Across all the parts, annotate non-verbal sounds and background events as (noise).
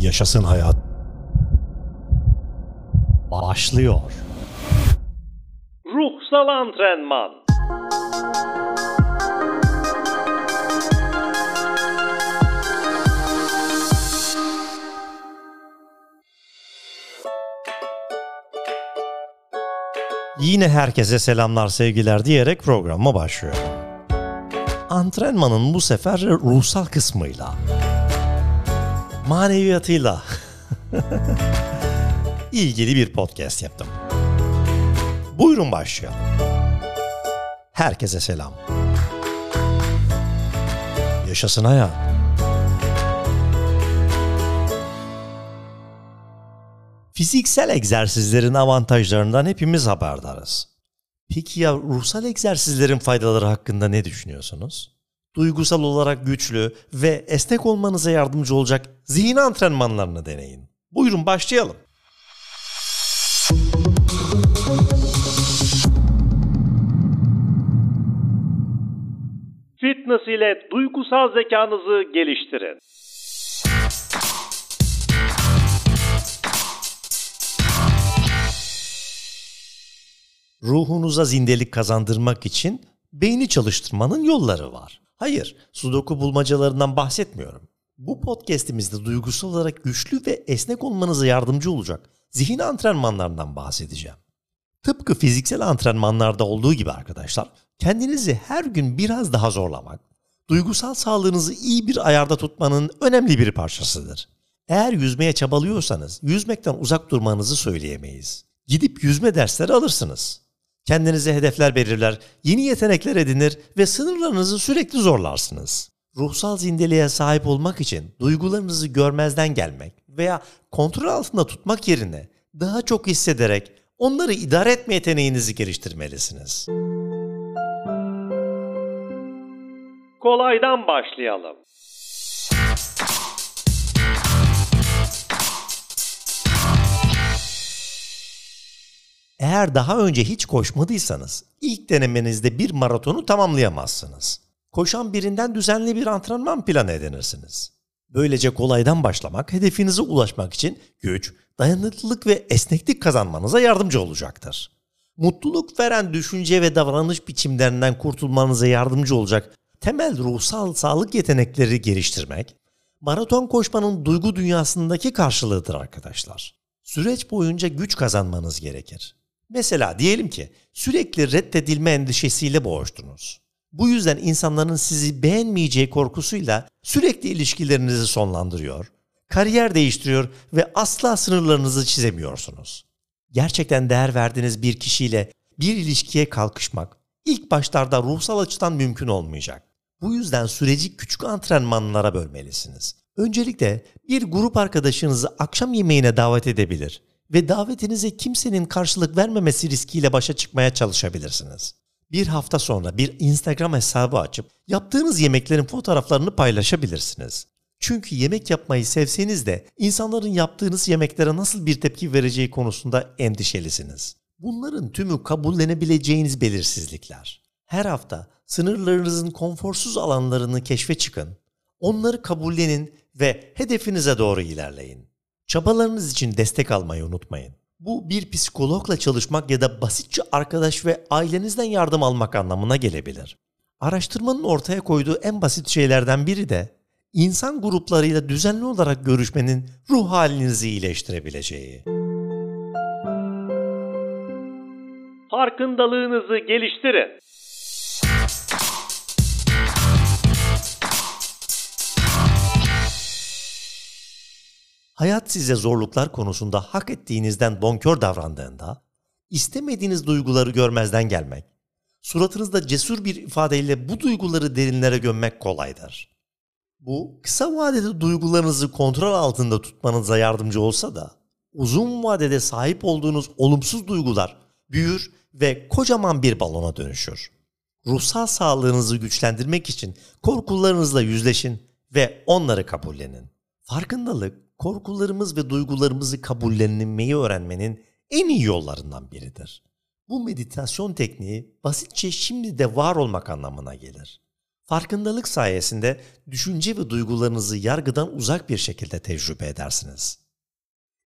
Yaşasın hayat. Başlıyor. Ruhsal antrenman. Yine herkese selamlar sevgiler diyerek programa başlıyor. Antrenmanın bu sefer ruhsal kısmıyla, maneviyatıyla (laughs) ilgili bir podcast yaptım. Buyurun başlayalım. Herkese selam. Yaşasın hayat. Fiziksel egzersizlerin avantajlarından hepimiz haberdarız. Peki ya ruhsal egzersizlerin faydaları hakkında ne düşünüyorsunuz? Duygusal olarak güçlü ve esnek olmanıza yardımcı olacak zihin antrenmanlarını deneyin. Buyurun başlayalım. Fitness ile duygusal zekanızı geliştirin. Ruhunuza zindelik kazandırmak için beyni çalıştırmanın yolları var. Hayır, sudoku bulmacalarından bahsetmiyorum. Bu podcast'imizde duygusal olarak güçlü ve esnek olmanıza yardımcı olacak zihin antrenmanlarından bahsedeceğim. Tıpkı fiziksel antrenmanlarda olduğu gibi arkadaşlar, kendinizi her gün biraz daha zorlamak, duygusal sağlığınızı iyi bir ayarda tutmanın önemli bir parçasıdır. Eğer yüzmeye çabalıyorsanız yüzmekten uzak durmanızı söyleyemeyiz. Gidip yüzme dersleri alırsınız. Kendinize hedefler belirler, yeni yetenekler edinir ve sınırlarınızı sürekli zorlarsınız. Ruhsal zindeliğe sahip olmak için duygularınızı görmezden gelmek veya kontrol altında tutmak yerine daha çok hissederek onları idare etme yeteneğinizi geliştirmelisiniz. Kolaydan başlayalım. Eğer daha önce hiç koşmadıysanız ilk denemenizde bir maratonu tamamlayamazsınız. Koşan birinden düzenli bir antrenman planı edinirsiniz. Böylece kolaydan başlamak hedefinize ulaşmak için güç, dayanıklılık ve esneklik kazanmanıza yardımcı olacaktır. Mutluluk veren düşünce ve davranış biçimlerinden kurtulmanıza yardımcı olacak temel ruhsal sağlık yetenekleri geliştirmek, maraton koşmanın duygu dünyasındaki karşılığıdır arkadaşlar. Süreç boyunca güç kazanmanız gerekir. Mesela diyelim ki sürekli reddedilme endişesiyle boğuştunuz. Bu yüzden insanların sizi beğenmeyeceği korkusuyla sürekli ilişkilerinizi sonlandırıyor, kariyer değiştiriyor ve asla sınırlarınızı çizemiyorsunuz. Gerçekten değer verdiğiniz bir kişiyle bir ilişkiye kalkışmak ilk başlarda ruhsal açıdan mümkün olmayacak. Bu yüzden süreci küçük antrenmanlara bölmelisiniz. Öncelikle bir grup arkadaşınızı akşam yemeğine davet edebilir ve davetinize kimsenin karşılık vermemesi riskiyle başa çıkmaya çalışabilirsiniz. Bir hafta sonra bir Instagram hesabı açıp yaptığınız yemeklerin fotoğraflarını paylaşabilirsiniz. Çünkü yemek yapmayı sevseniz de insanların yaptığınız yemeklere nasıl bir tepki vereceği konusunda endişelisiniz. Bunların tümü kabullenebileceğiniz belirsizlikler. Her hafta sınırlarınızın konforsuz alanlarını keşfe çıkın. Onları kabullenin ve hedefinize doğru ilerleyin. Çabalarınız için destek almayı unutmayın. Bu bir psikologla çalışmak ya da basitçe arkadaş ve ailenizden yardım almak anlamına gelebilir. Araştırmanın ortaya koyduğu en basit şeylerden biri de insan gruplarıyla düzenli olarak görüşmenin ruh halinizi iyileştirebileceği. Farkındalığınızı geliştirin. Hayat size zorluklar konusunda hak ettiğinizden bonkör davrandığında, istemediğiniz duyguları görmezden gelmek, suratınızda cesur bir ifadeyle bu duyguları derinlere gömmek kolaydır. Bu kısa vadede duygularınızı kontrol altında tutmanıza yardımcı olsa da uzun vadede sahip olduğunuz olumsuz duygular büyür ve kocaman bir balona dönüşür. Ruhsal sağlığınızı güçlendirmek için korkularınızla yüzleşin ve onları kabullenin. Farkındalık, korkularımız ve duygularımızı kabullenmeyi öğrenmenin en iyi yollarından biridir. Bu meditasyon tekniği basitçe şimdi de var olmak anlamına gelir. Farkındalık sayesinde düşünce ve duygularınızı yargıdan uzak bir şekilde tecrübe edersiniz.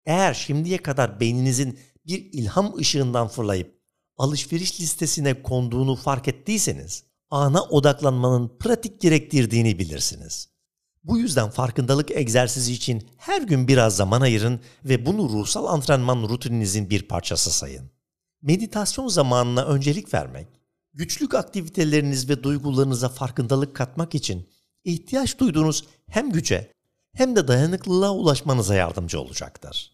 Eğer şimdiye kadar beyninizin bir ilham ışığından fırlayıp alışveriş listesine konduğunu fark ettiyseniz, ana odaklanmanın pratik gerektirdiğini bilirsiniz. Bu yüzden farkındalık egzersizi için her gün biraz zaman ayırın ve bunu ruhsal antrenman rutininizin bir parçası sayın. Meditasyon zamanına öncelik vermek, güçlük aktiviteleriniz ve duygularınıza farkındalık katmak için ihtiyaç duyduğunuz hem güce hem de dayanıklılığa ulaşmanıza yardımcı olacaktır.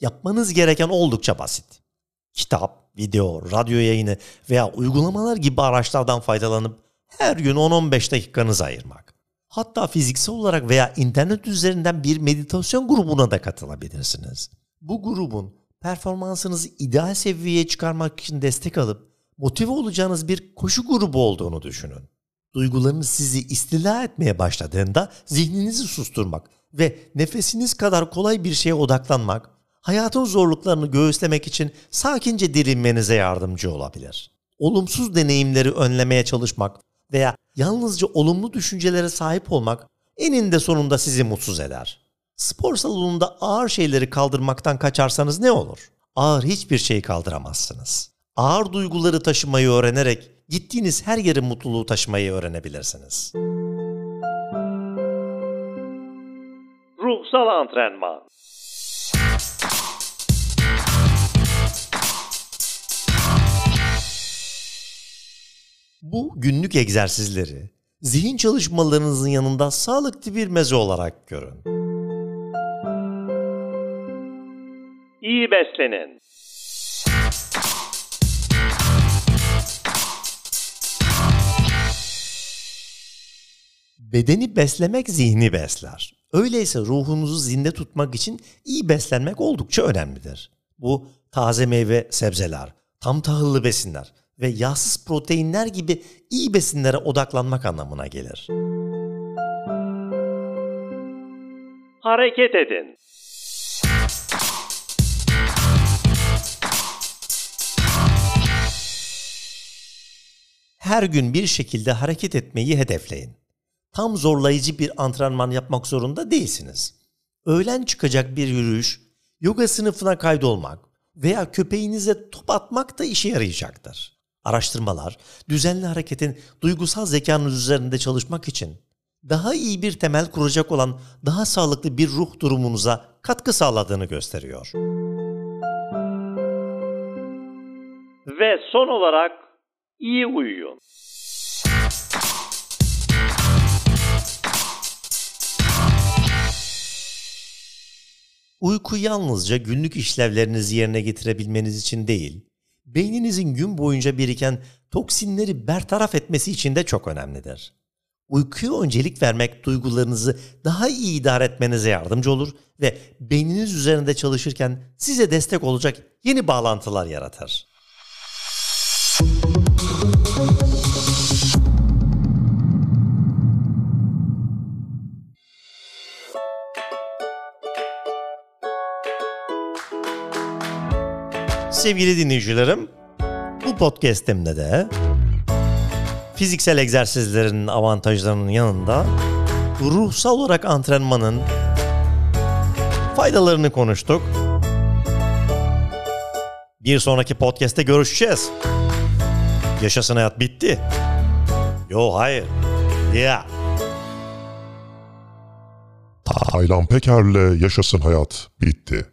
Yapmanız gereken oldukça basit. Kitap, video, radyo yayını veya uygulamalar gibi araçlardan faydalanıp her gün 10-15 dakikanızı ayırmak. Hatta fiziksel olarak veya internet üzerinden bir meditasyon grubuna da katılabilirsiniz. Bu grubun performansınızı ideal seviyeye çıkarmak için destek alıp motive olacağınız bir koşu grubu olduğunu düşünün. Duygularınız sizi istila etmeye başladığında zihninizi susturmak ve nefesiniz kadar kolay bir şeye odaklanmak, hayatın zorluklarını göğüslemek için sakince dirilmenize yardımcı olabilir. Olumsuz deneyimleri önlemeye çalışmak veya yalnızca olumlu düşüncelere sahip olmak eninde sonunda sizi mutsuz eder. Spor salonunda ağır şeyleri kaldırmaktan kaçarsanız ne olur? Ağır hiçbir şeyi kaldıramazsınız. Ağır duyguları taşımayı öğrenerek gittiğiniz her yere mutluluğu taşımayı öğrenebilirsiniz. Ruhsal antrenman Bu günlük egzersizleri zihin çalışmalarınızın yanında sağlıklı bir meze olarak görün. İyi beslenin. Bedeni beslemek zihni besler. Öyleyse ruhunuzu zinde tutmak için iyi beslenmek oldukça önemlidir. Bu taze meyve, sebzeler, tam tahıllı besinler ve yağsız proteinler gibi iyi besinlere odaklanmak anlamına gelir. Hareket edin. Her gün bir şekilde hareket etmeyi hedefleyin. Tam zorlayıcı bir antrenman yapmak zorunda değilsiniz. Öğlen çıkacak bir yürüyüş, yoga sınıfına kaydolmak veya köpeğinize top atmak da işe yarayacaktır. Araştırmalar, düzenli hareketin duygusal zekanız üzerinde çalışmak için daha iyi bir temel kuracak olan daha sağlıklı bir ruh durumunuza katkı sağladığını gösteriyor. Ve son olarak iyi uyuyun. Uyku yalnızca günlük işlevlerinizi yerine getirebilmeniz için değil, beyninizin gün boyunca biriken toksinleri bertaraf etmesi için de çok önemlidir. Uykuya öncelik vermek duygularınızı daha iyi idare etmenize yardımcı olur ve beyniniz üzerinde çalışırken size destek olacak yeni bağlantılar yaratır. Sevgili dinleyicilerim, bu podcast'imde de fiziksel egzersizlerin avantajlarının yanında ruhsal olarak antrenmanın faydalarını konuştuk. Bir sonraki podcast'te görüşeceğiz. Yaşasın hayat bitti. Yo hayır. Ya. Yeah. Taylan Peker'le Yaşasın Hayat bitti.